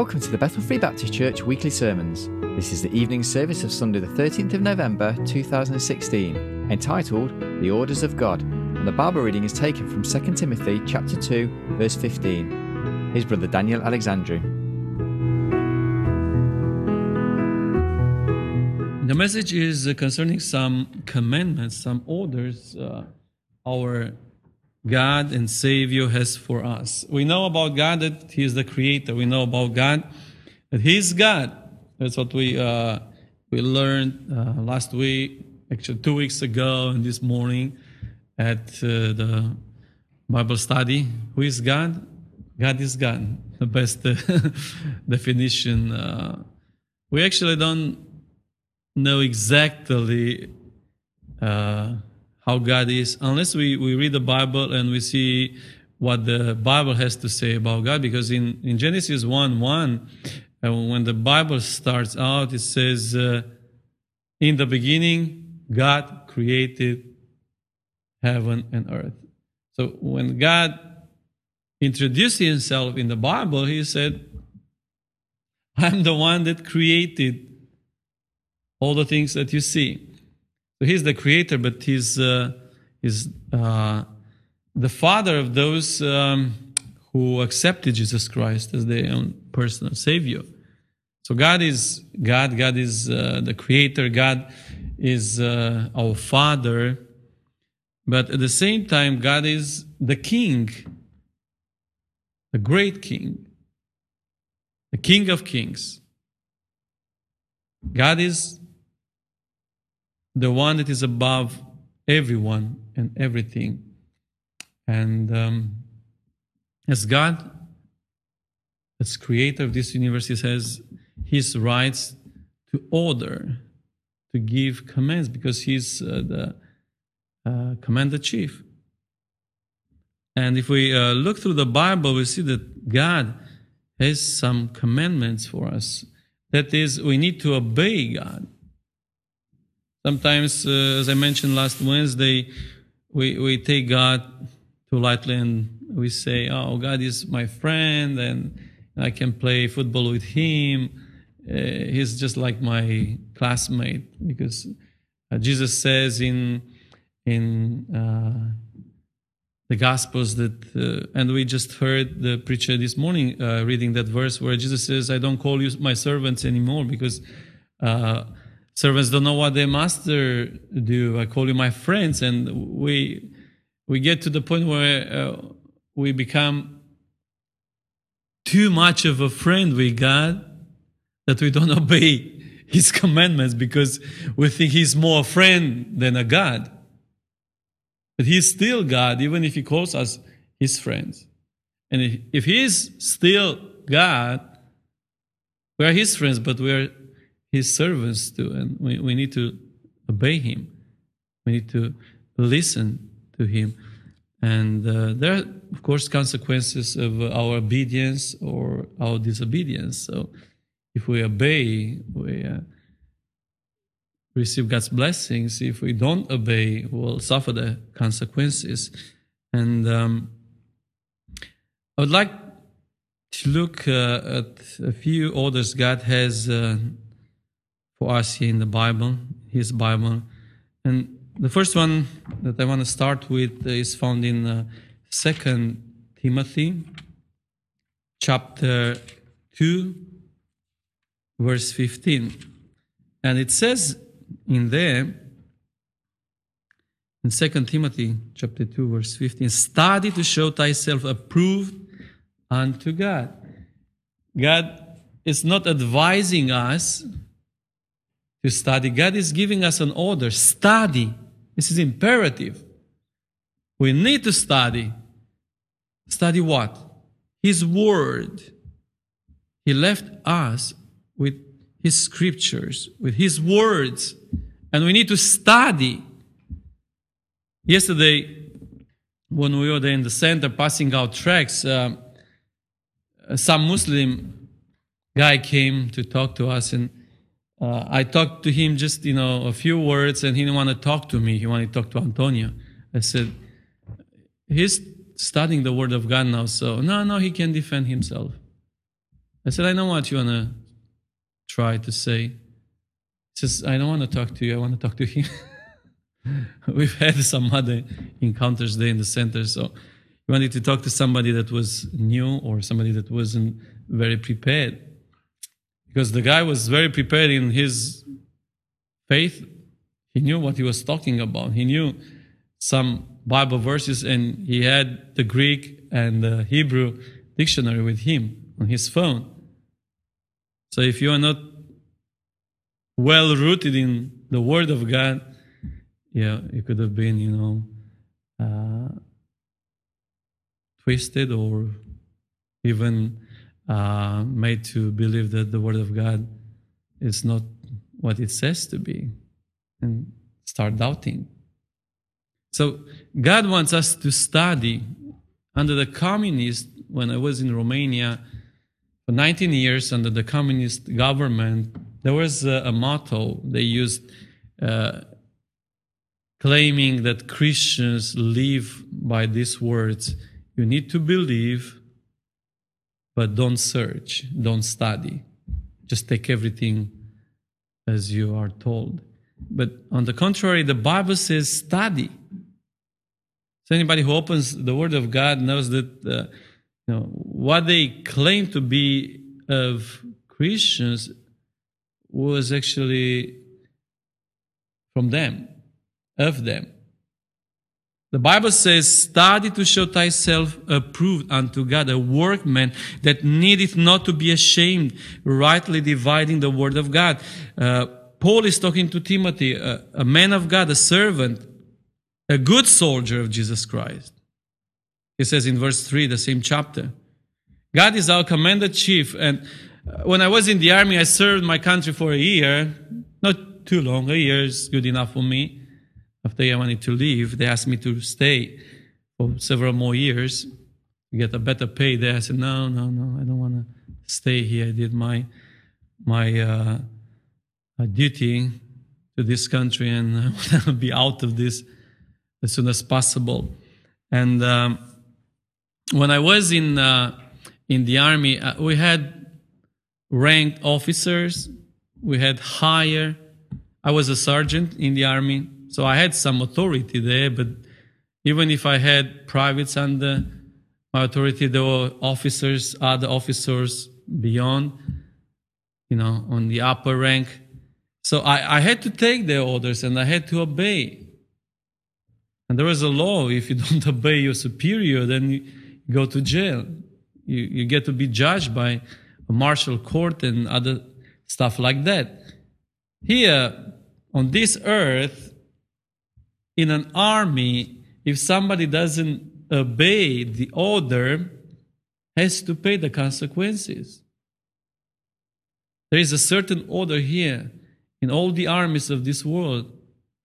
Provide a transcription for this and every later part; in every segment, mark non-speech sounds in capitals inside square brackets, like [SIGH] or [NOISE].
Welcome to the Bethel Free Baptist Church weekly sermons. This is the evening service of Sunday, the 13th of November 2016, entitled The Orders of God, and the Bible reading is taken from 2 Timothy chapter 2, verse 15. His brother Daniel Alexandru. The message is concerning some commandments, some orders uh, our God and Savior has for us. We know about God that He is the Creator. We know about God that He is God. That's what we uh, we learned uh, last week, actually two weeks ago, and this morning at uh, the Bible study. Who is God? God is God. The best [LAUGHS] definition. Uh, we actually don't know exactly uh, how God is unless we, we read the Bible and we see what the Bible has to say about God. Because in, in Genesis 1 1, uh, when the Bible starts out, it says, uh, In the beginning, God created heaven and earth. So when God introduced himself in the Bible, he said, I'm the one that created all the things that you see. So he's the creator, but he's, uh, he's uh, the father of those um, who accepted Jesus Christ as their own personal savior. So God is God. God is uh, the creator. God is uh, our father. But at the same time, God is the king, the great king, the king of kings. God is the one that is above everyone and everything. And um, as God, as creator of this universe, He has His rights to order, to give commands, because He's uh, the uh, commander chief. And if we uh, look through the Bible, we see that God has some commandments for us. That is, we need to obey God. Sometimes, uh, as I mentioned last Wednesday, we, we take God too lightly and we say, oh, God is my friend and I can play football with him. Uh, he's just like my classmate because uh, Jesus says in, in uh, the Gospels that, uh, and we just heard the preacher this morning uh, reading that verse where Jesus says, I don't call you my servants anymore because servants don't know what their master do. I call you my friends, and we we get to the point where uh, we become too much of a friend with God that we don't [LAUGHS] obey His commandments because we think He's more a friend than a God. But He's still God, even if He calls us His friends. And if, if He still God, we are His friends, but we are his servants too, and we, we need to obey him. We need to listen to him. And uh, there are, of course, consequences of our obedience or our disobedience. So if we obey, we uh, receive God's blessings. If we don't obey, we'll suffer the consequences. And um, I would like to look uh, at a few orders God has uh, for us here in the Bible, His Bible. And the first one that I want to start with is found in uh, Second Timothy, chapter two, verse fifteen, and it says in there. In Second Timothy chapter 2 verse 15, study to show thyself approved unto God. God is not advising us to study. God is giving us an order study. This is imperative. We need to study. Study what? His Word. He left us with His scriptures, with His words, and we need to study. Yesterday, when we were there in the center passing out tracts, uh, some Muslim guy came to talk to us and uh, I talked to him just, you know, a few words and he didn't want to talk to me. He wanted to talk to Antonio. I said, he's studying the word of God now, so no, no, he can defend himself. I said, I know what you want to try to say. He says, I don't want to talk to you. I want to talk to him. [LAUGHS] We've had some other encounters there in the center. So he wanted to talk to somebody that was new or somebody that wasn't very prepared. Because the guy was very prepared in his faith. He knew what he was talking about. He knew some Bible verses and he had the Greek and the Hebrew dictionary with him on his phone. So if you are not well rooted in the Word of God, yeah, you could have been, you know, uh, twisted or even uh, made to believe that the Word of God is not what it says to be and start doubting. So God wants us to study. Under the communist, when I was in Romania for 19 years under the communist government, there was a, a motto they used uh, claiming that Christians live by these words you need to believe, but don't search, don't study. Just take everything as you are told. But on the contrary, the Bible says study. So anybody who opens the Word of God knows that uh, you know, what they claim to be of Christians was actually from them, of them. The Bible says, study to show thyself approved unto God, a workman that needeth not to be ashamed, rightly dividing the word of God. Uh, Paul is talking to Timothy, a, a man of God, a servant, a good soldier of Jesus Christ. He says in verse 3, the same chapter. God is our commander chief. And when I was in the army, I served my country for a year. Not too long, a year is good enough for me. After I wanted to leave, they asked me to stay for several more years get a better pay there. I said, no, no, no, I don't want to stay here. I did my, my uh, duty to this country and [LAUGHS] I want to be out of this as soon as possible. And um, when I was in uh, in the army, uh, we had ranked officers, we had higher. I was a sergeant in the army, so I had some authority there. But even if I had privates under my authority, there were officers, other officers beyond, you know, on the upper rank. So I, I had to take their orders and I had to obey. And there was a law if you [LAUGHS] don't obey your superior, then you go to jail. You, you get to be judged by a martial court and other stuff like that. Here, on this earth, in an army, if somebody doesn't obey the order, has to pay the consequences. There is a certain order here in all the armies of this world.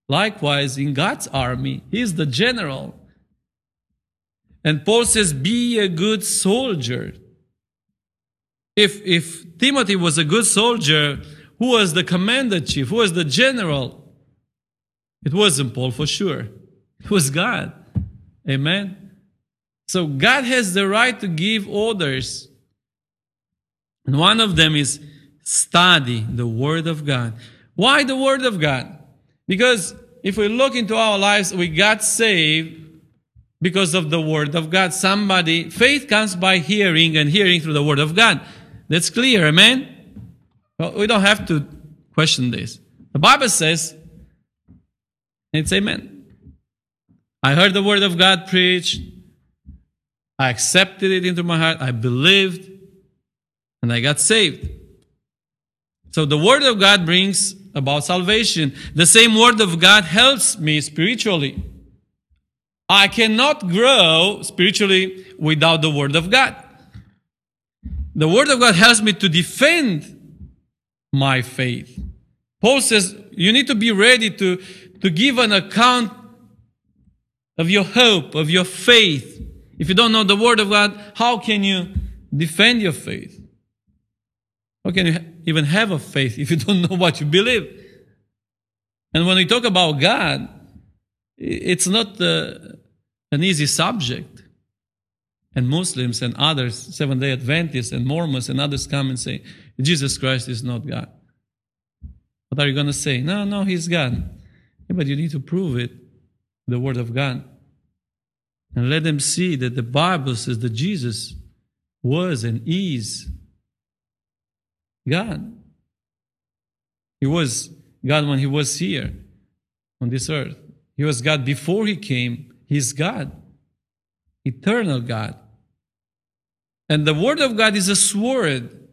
Likewise, in God's army, He is the general. And Paul says, Be a good soldier. If, if Timothy was a good soldier, who was the commander chief? Who was the general? It wasn't Paul for sure. It was God. Amen. So God has the right to give orders. And one of them is study the Word of God. Why the Word of God? Because if we look into our lives, we got saved because of the Word of God. Somebody, faith comes by hearing and hearing through the Word of God. That's clear, amen? Well, we don't have to question this. The Bible says, it's amen. I heard the Word of God preached. I accepted it into my heart. I believed and I got saved. So the Word of God brings about salvation. The same Word of God helps me spiritually. I cannot grow spiritually without the Word of God. The Word of God helps me to defend my faith. Paul says you need to be ready to, to give an account of your hope, of your faith. If you don't know the Word of God, how can you defend your faith? How can you even have a faith if you [LAUGHS] don't know what you believe? And when we talk about God, it's not uh, an easy subject. and Muslims and others, Seventh day Adventists and Mormons and others come and say, Jesus Christ is not God. What are you going to say? No, no, he's God. Yeah, but you need to prove it, the Word of God. And let them see that the Bible says that Jesus was and is God. He was God when he was here on this earth. He was God before he came. He's God, eternal God. And the Word of God is a sword.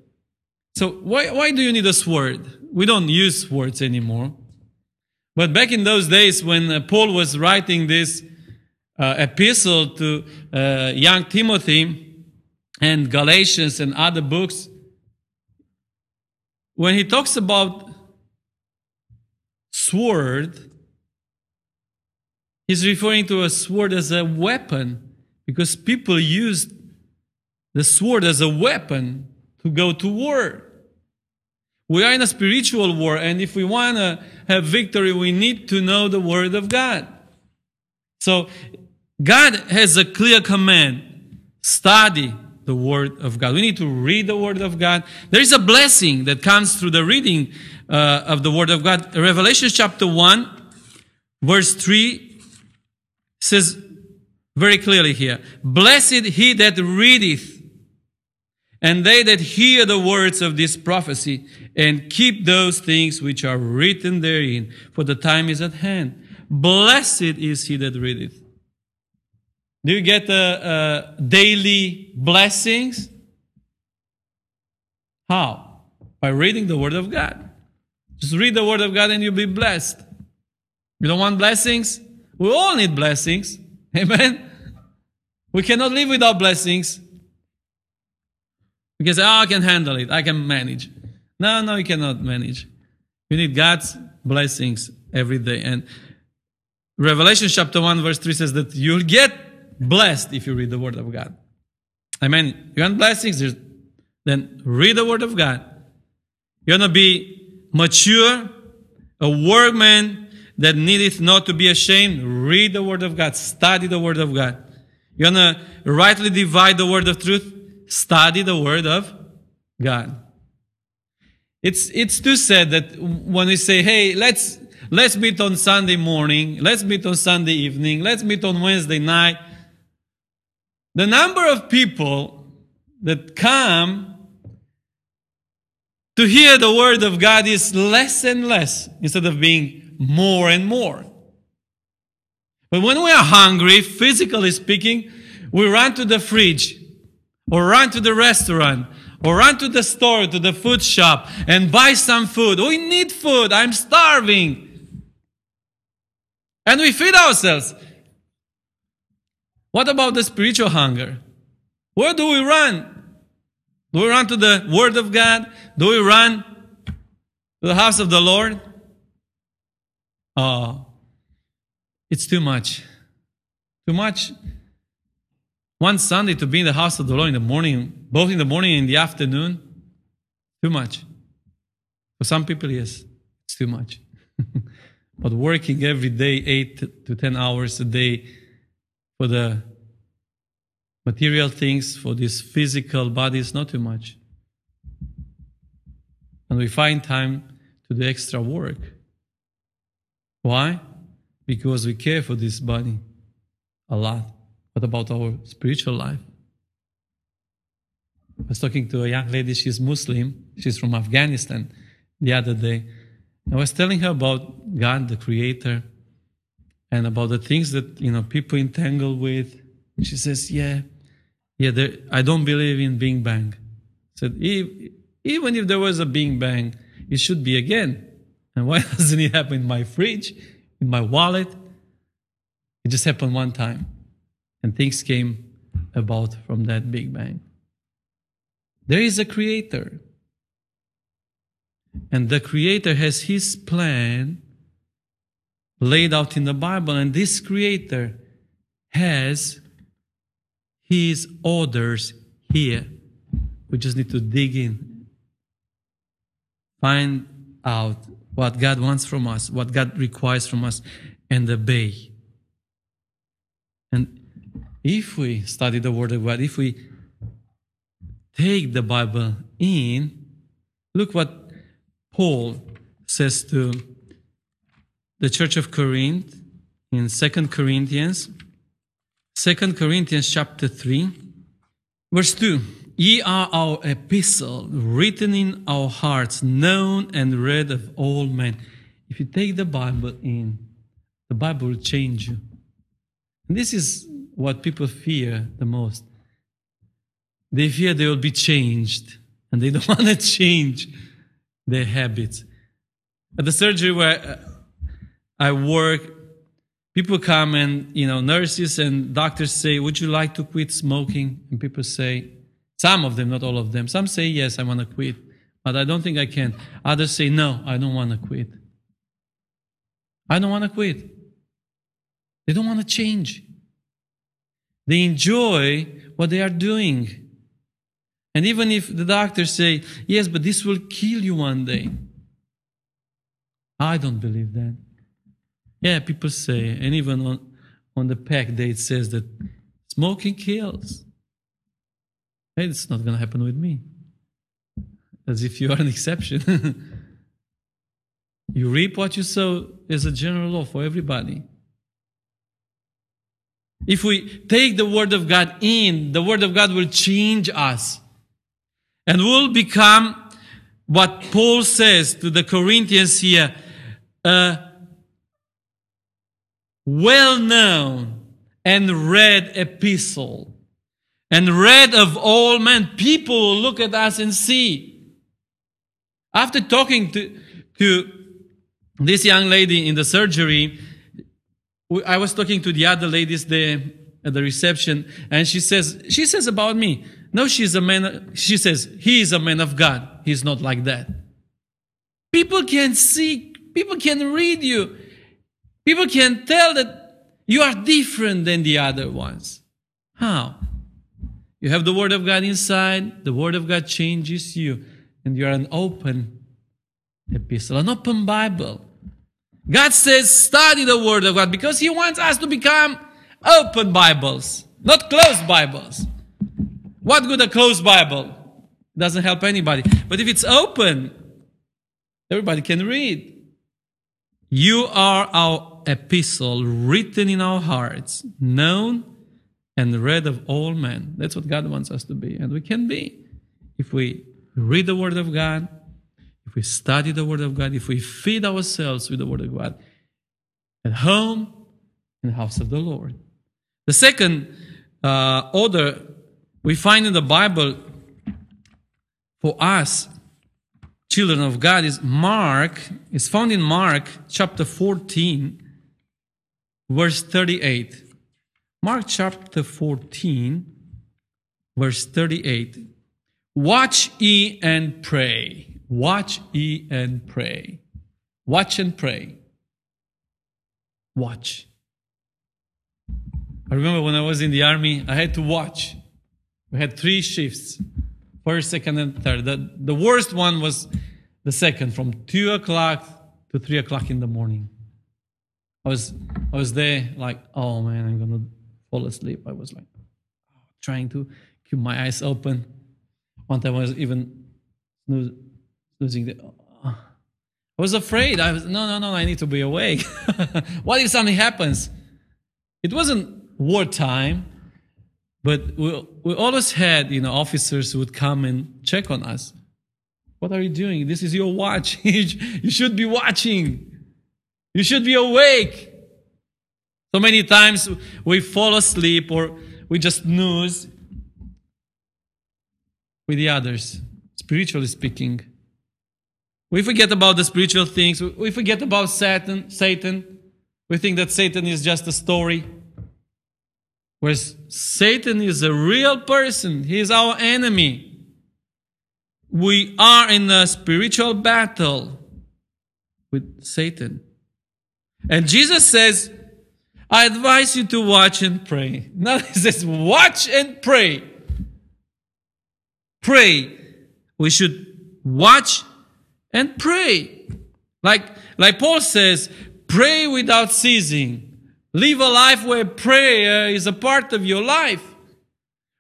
So why, why do you need a sword? We don't use swords anymore. But back in those days when uh, Paul was writing this uh, epistle to uh, young Timothy and Galatians and other books, when he talks about sword, he's referring to a sword as a weapon because people used the sword as a weapon to go to war. We are in a spiritual war, and if we want to have victory, we need to know the Word of God. So, God has a clear command study the Word of God. We need to read the Word of God. There is a blessing that comes through the reading uh, of the Word of God. Revelation chapter 1, verse 3 says very clearly here Blessed he that readeth and they that hear the words of this prophecy and keep those things which are written therein, for the time is at hand. Blessed is he that readeth. Do you get the uh, daily blessings? How? By reading the Word of God. Just read the Word of God and you'll be blessed. You don't want blessings? We all need blessings. [LAUGHS] Amen? We cannot live without blessings. Say, oh, I can handle it. I can manage. No, no, you cannot manage. You need God's blessings every day. And Revelation chapter 1 verse 3 says that you'll get blessed if you read the word of God. Amen. You want blessings? Then read the word of God. You want to be mature, a workman that needeth not to be ashamed. Read the word of God. Study the word of God. You want to rightly divide the word of truth? Study the Word of God. It's, it's too sad that when we say, hey, let's, let's meet on Sunday morning, let's meet on Sunday evening, let's meet on Wednesday night. The number of people that come to hear the Word of God is less and less instead of being more and more. But when we are hungry, physically speaking, we run to the fridge or run to the restaurant or run to the store, to the food shop and buy some food. We need food. I'm starving. And we feed ourselves. What about the spiritual hunger? Where do we run? Do we run to the Word of God? Do we run to the house of the Lord? Oh, it's too much. Too much one Sunday to be in the house of the Lord in the morning, both in the morning and in the afternoon, too much. For some people, yes, it's too much. [LAUGHS] but working every day, eight to 10 hours a day for the material things, for this physical body is not too much. And we find time to do extra work. Why? Because we care for this body a lot. What about our spiritual life? I was talking to a young lady, she's Muslim, she's from Afghanistan the other day. I was telling her about God, the Creator, and about the things that you know people entangle with. She says, "Yeah, yeah, there, I don't believe in Big Bang." I said, "Even if there was a Big Bang, it should be again. And why [LAUGHS] doesn't it happen in my fridge, in my wallet? It just happened one time." And things came about from that Big Bang. There is a creator. And the creator has his plan laid out in the Bible, and this creator has his orders here. We just need to dig in, find out what God wants from us, what God requires from us, and obey. And if we study the Word of God, if we take the Bible in, look what Paul says to the church of Corinth in 2 Corinthians, 2 Corinthians chapter 3, verse 2. Ye are our epistle, written in our hearts, known and read of all men. If you take the Bible in, the Bible will change you. And this is what people fear the most. They fear they will be changed, and they [LAUGHS] don't want to change their habits. At the surgery where uh, I work, people come and, you know, nurses and doctors say, Would you like to quit smoking? And people say, Some of them, not all of them. Some say, Yes, I want to quit, but I don't think I can. Others say, No, I don't want to quit. I don't want to quit. They don't want to change. They enjoy what they are doing. And even if the doctors say, yes, but this will kill you one day. I don't believe that. Yeah, people say, and even on, on the pack it says that smoking kills. Hey, it's not going to happen with me. As if you are an exception. [LAUGHS] you reap what you sow is a general law for everybody. If we take the Word of God in, the Word of God will change us and will become what Paul says to the Corinthians here a well known and read epistle and read of all men. People will look at us and see. After talking to, to this young lady in the surgery, I was talking to the other ladies there at the reception, and she says, she says about me, no, she's a man, she says, he is a man of God. He's not like that. People can see, people can read you. People can tell that you are different than the other ones. How? You have the Word of God inside, the Word of God changes you, and you are an open epistle, an open Bible. God says, study the Word of God because He wants us to become open Bibles, not closed Bibles. What good a closed Bible? Doesn't help anybody. But if it's open, everybody can read. You are our epistle written in our hearts, known and read of all men. That's what God wants us to be. And we can be if we read the Word of God, if we study the Word of God, if we feed ourselves with the Word of God at home in the house of the Lord. The second uh, order we find in the Bible for us, children of God, is Mark, is found in Mark chapter 14, verse 38. Mark chapter 14, verse 38. Watch ye and pray. Watch ye and pray. Watch and pray. Watch. I remember when I was in the army, I had to watch. We had three shifts first, second, and third. The, the worst one was the second, from 2 o'clock to 3 o'clock in the morning. I was, I was there like, oh man, I'm going to fall asleep. I was like trying to keep my eyes open. One time I was even losing the. Uh, I was afraid. I was, no, no, no, I need to be awake. [LAUGHS] what if something happens? It wasn't wartime. But we, we always had, you know, officers who would come and check on us. What are you doing? This is your watch. [LAUGHS] you should be watching. You should be awake. So many times we fall asleep or we just snooze with the others, spiritually speaking. We forget about the spiritual things. We forget about Satan. Satan. We think that Satan is just a story. Whereas Satan is a real person, he is our enemy. We are in a spiritual battle with Satan. And Jesus says, I advise you to watch and pray. [LAUGHS] Now he says, watch and pray. Pray. We should watch and pray. Like, like Paul says, pray without ceasing. Live a life where prayer is a part of your life,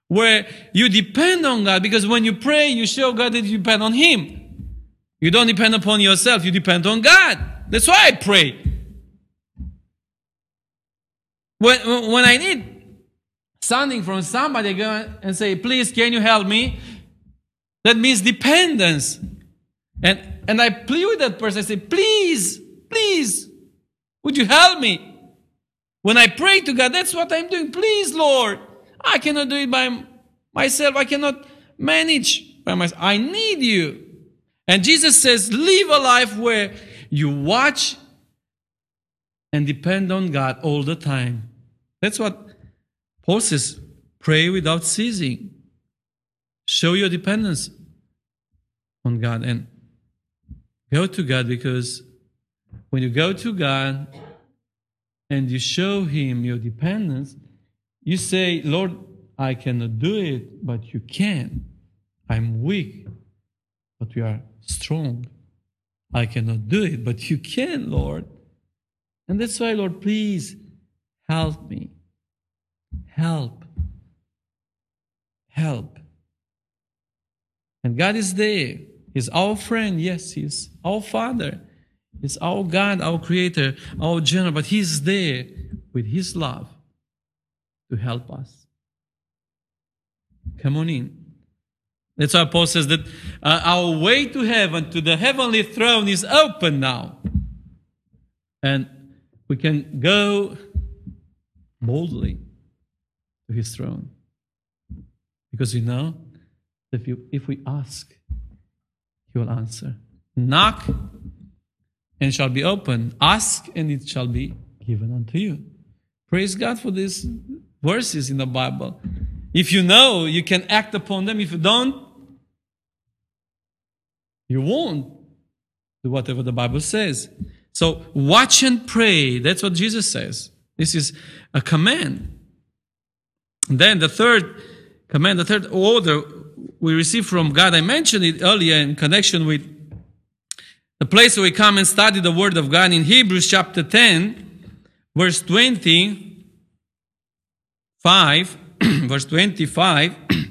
where you depend on God, because when you pray, you show God that you depend on Him. You don't depend upon yourself, you depend on God. That's why I pray. When, when I need something from somebody, go and say, please, can you help me? That means dependence. And, and I plead with that person. I say, please, please, would you help me? When I pray to God, that's what I'm doing. Please, Lord, I cannot do it by myself. I cannot manage by myself. I need you. And Jesus says, live a life where you watch and depend on God all the time. That's what Paul says pray without ceasing. Show your dependence on God and go to God because when you go to God and you show Him your dependence, you say, Lord, I cannot do it, but you can. I'm weak, but you are strong. I cannot do it, but you can, Lord. And that's why, Lord, please help me. Help. Help. And God is there. He's our friend. Yes, He's our Father. He's our God, our Creator, our General. But He's there with His love to help us. Come on in. That's why Paul says that uh, our way to heaven, to the heavenly throne, is open now. And we can go boldly to his throne. Because we know that if, you, if we ask, he will answer. Knock, and it shall be open. Ask, and it shall be given unto you. Praise God for these verses in the Bible. If you know, you can act upon them. If you don't, you won't do whatever the Bible says. So watch and pray. That's what Jesus says. This is a command. then the third command, the third order we receive from God, I mentioned it earlier in connection with the place where we come and study the Word of God in Hebrews chapter 10, verse 25, [CLEARS THROAT] verse 25, [CLEARS THROAT]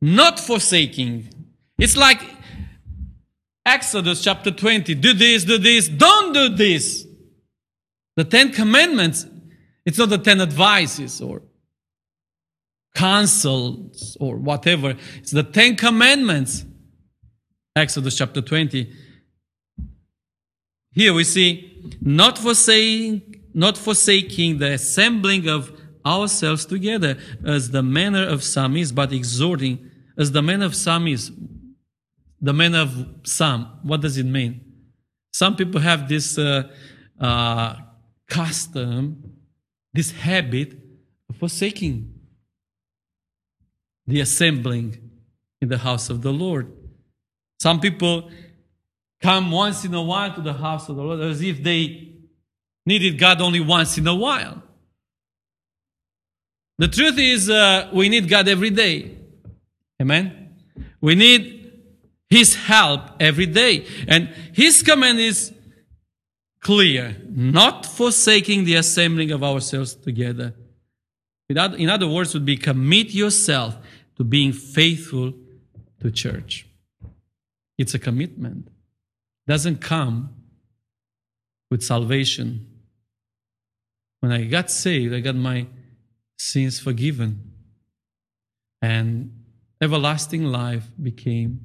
not forsaking. It's like Exodus chapter 20 do this, do this, don't do this. The Ten Commandments, it's not the Ten Advices or counsels or whatever. It's the Ten Commandments. Exodus chapter 20. Here we see, not forsaking, not forsaking the assembling of ourselves together as the manner of some is, but exhorting as the manner of some is the man of some. What does it mean? Some people have this uh, uh, custom, this habit of forsaking the assembling in the house of the Lord. Some people come once in a while to the house of the Lord as if they needed God only once in a while. The truth is, uh, we need God every day. Amen? We need his help every day. And his command is clear not forsaking the assembling of ourselves together. In other words, would be commit yourself to being faithful to church. It's a commitment. Doesn't come with salvation. When I got saved, I got my sins forgiven. And everlasting life became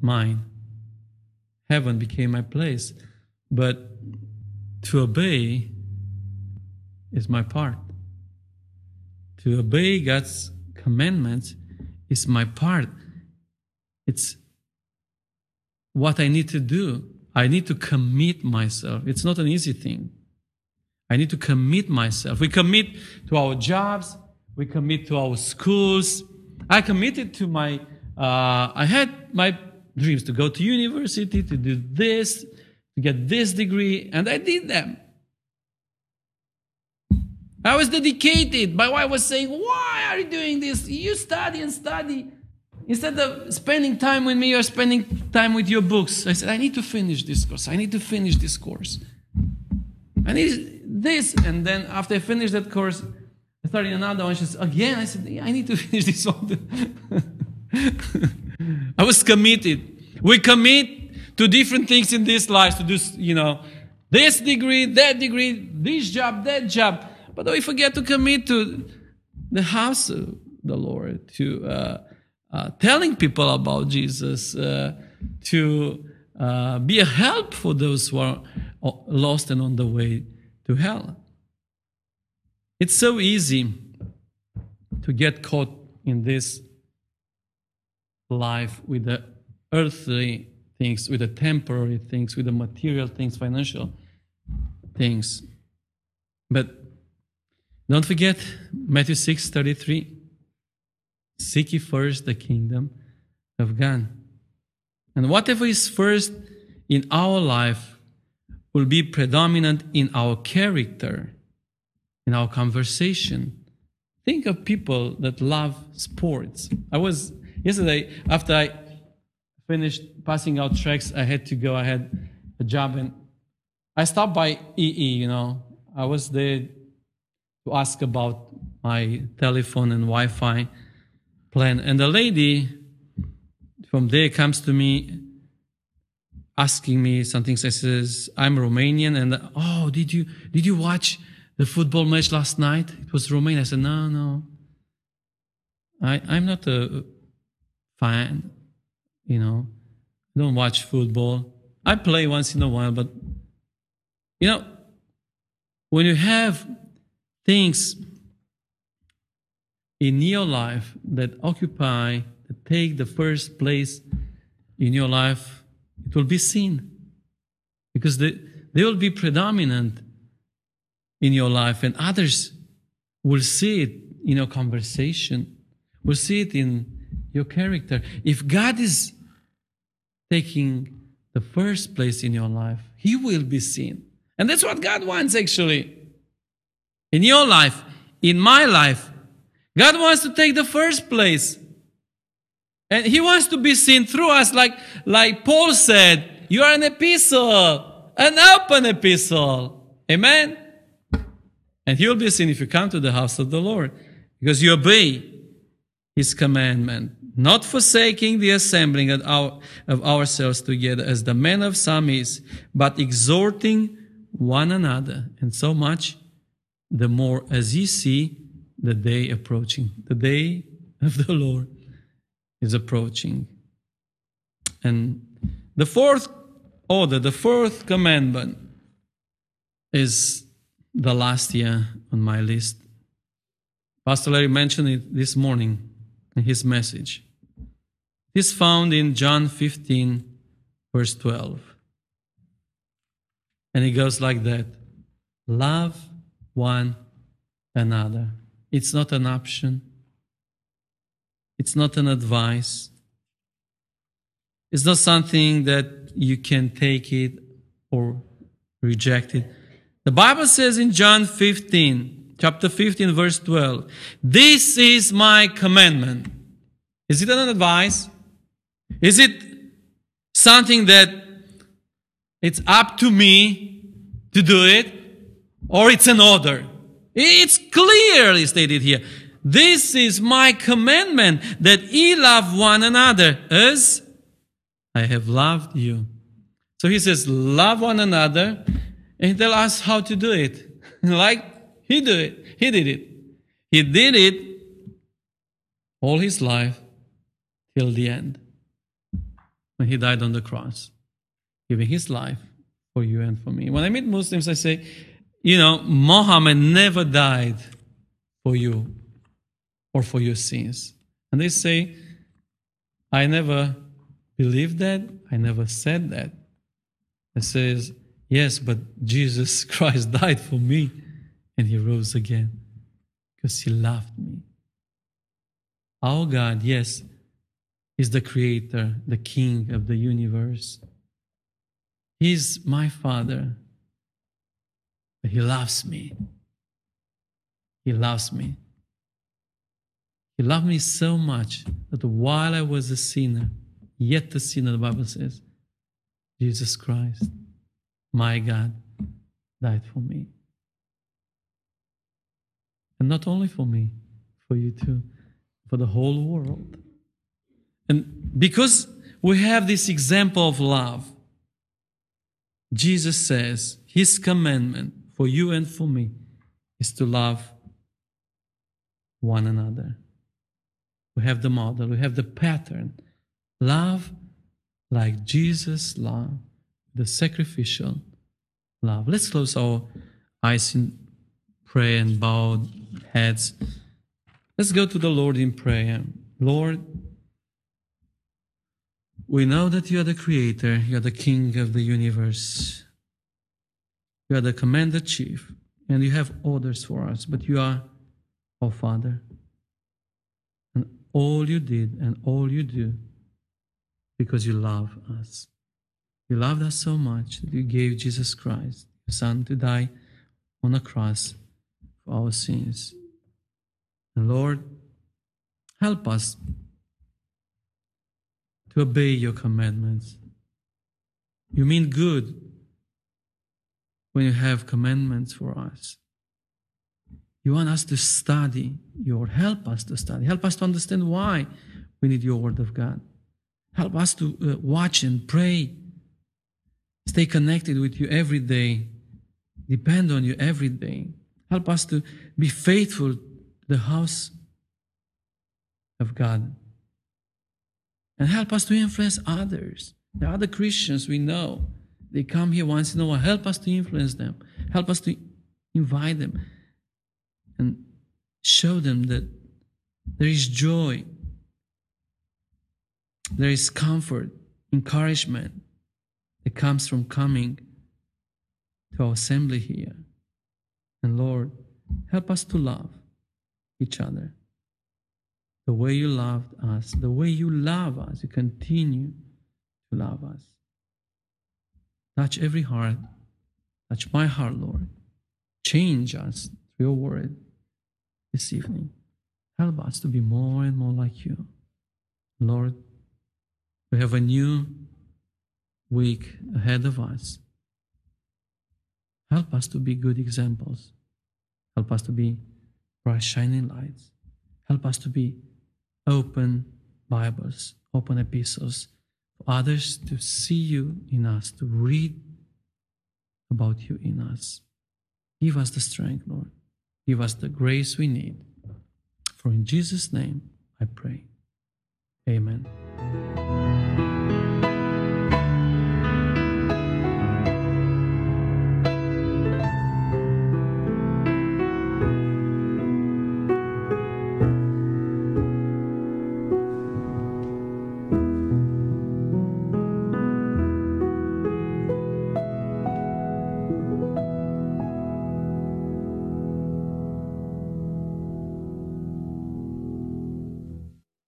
mine. Heaven became my place. But to obey is my part. To obey God's commandments is my part. It's what I need to do. I need to commit myself. It's not an easy thing. I need to commit myself. We commit to our jobs. We commit to our schools. I committed to my, uh, I had my dreams to go to university, to do this, to get this degree, and I did them. I was dedicated. My wife was saying, Why are you doing this? You study and study. Instead of spending time with me, you're spending time with your books. I said, I need to finish this course. I need to finish this course. I need this. And then after I finished that course, I started another one. She said, again, I said, yeah, I need to [LAUGHS] finish this one. [LAUGHS] I was committed. We commit to different things in this life to do, you know, this degree, that degree, this job, that job. But we forget to commit to the house of the Lord, to uh, uh, telling people about Jesus, uh, to uh, be a help for those who are uh, lost and on the way to hell. It's so easy to get caught in this life with the earthly things, with the temporary things, with the material things, financial things. But don't forget Matthew 6 33. Seek ye first the kingdom of God. And whatever is first in our life will be predominant in our character, in our conversation. Think of people that love sports. I was yesterday after I finished passing out tracks, I had to go. I had a job and I stopped by EE. You know, I was there to ask about my telephone and Wi-Fi plan, and the lady from there comes to me asking me something. She says, "I'm Romanian," and oh, did you did you watch the football match last night? It was Romania. I said, "No, no, I I'm not a fan. You know, I don't watch football. I play once in a while, but you know, when you have things in your life that occupy, that take the first place in your life, it will be seen. Because they, they will be predominant in your life, and others will see it in your conversation, will see it in your character. If God is taking the first place in your life, He will be seen. And that's what God wants actually. In your life, in my life, God wants to take the first place. And He wants to be seen through us, like, like Paul said, you are an epistle, an open epistle. Amen? And He will be seen if you come to the house of the Lord because you obey His commandment, not forsaking the assembling of, our, of ourselves together as the men of some is, but exhorting one another, and so much the more as ye see the day approaching. The day of the Lord is approaching. And the fourth order, the fourth commandment is the last year on my list. Pastor Larry mentioned it this morning in his message. It is found in John 15, verse 12. And it goes like that Love one another. It's not an option, it's not an advice. It's not something that you can take it or reject it. The Bible says in John 15, chapter 15, verse 12, This is my commandment. Is it an advice? Is it something that it's up to me to do it? Or it's an order? It's clearly stated here. This is my commandment that ye love one another as I have loved you. So he says, love one another and tell us how to do it. [LAUGHS] like he did it. He did it. He did it all his life till the end. When he died on the cross, giving his life for you and for me. When I meet Muslims, I say, you know, Muhammad never died for you or for your sins. And they say, I never believed that. I never said that. It says, yes, but Jesus [LAUGHS] Christ died for me and he rose again because he loved me. Our God, yes, is the creator, the king of the universe. He's my father. He loves me. He loves me. He loved me so much that while I was a sinner, yet a sinner, the Bible says, Jesus Christ, my God, died for me. And not only for me, for you too, for the whole world. And because we have this example of love, Jesus says his commandment for you and for me is to love one another. We have the model, we have the pattern. Love like Jesus loved, the sacrificial love. Let's close our eyes in prayer and bow heads. Let's go to the Lord in prayer. Lord, we know that you are the creator, you are the king of the universe. You are the commander chief, and you have orders for us, but you are our Father. And all you did and all you do because you love us. You loved us so much that you gave Jesus Christ, your Son, to die on a cross for our sins. And Lord, help us to obey your commandments. You mean good when you have commandments for us. You want us to study your help us to study. Help us to understand why we need your word of God. Help us to uh, watch and pray. Stay connected with you every day. Depend on you every day. Help us to be faithful to the house of God. And help us to influence others. The other Christians we know, they come here once in a while. Help us to influence them. Help us to invite them and show them that there is joy there is comfort, encouragement that comes from coming to our assembly here. And Lord, help us to love each other the way you loved us, the way you love us, you continue to love us. Touch every heart, touch my heart, Lord. Change us through your word this evening. Help us to be more and more like you. Lord, we have a new week ahead of us. Help us to be good examples. Help us to be bright, shining lights. Help us to be open Bibles, open epistles for others to see you in us, to read about you in us. Give us the strength, Lord. Give us the grace we need. For in Jesus' name I pray. Amen.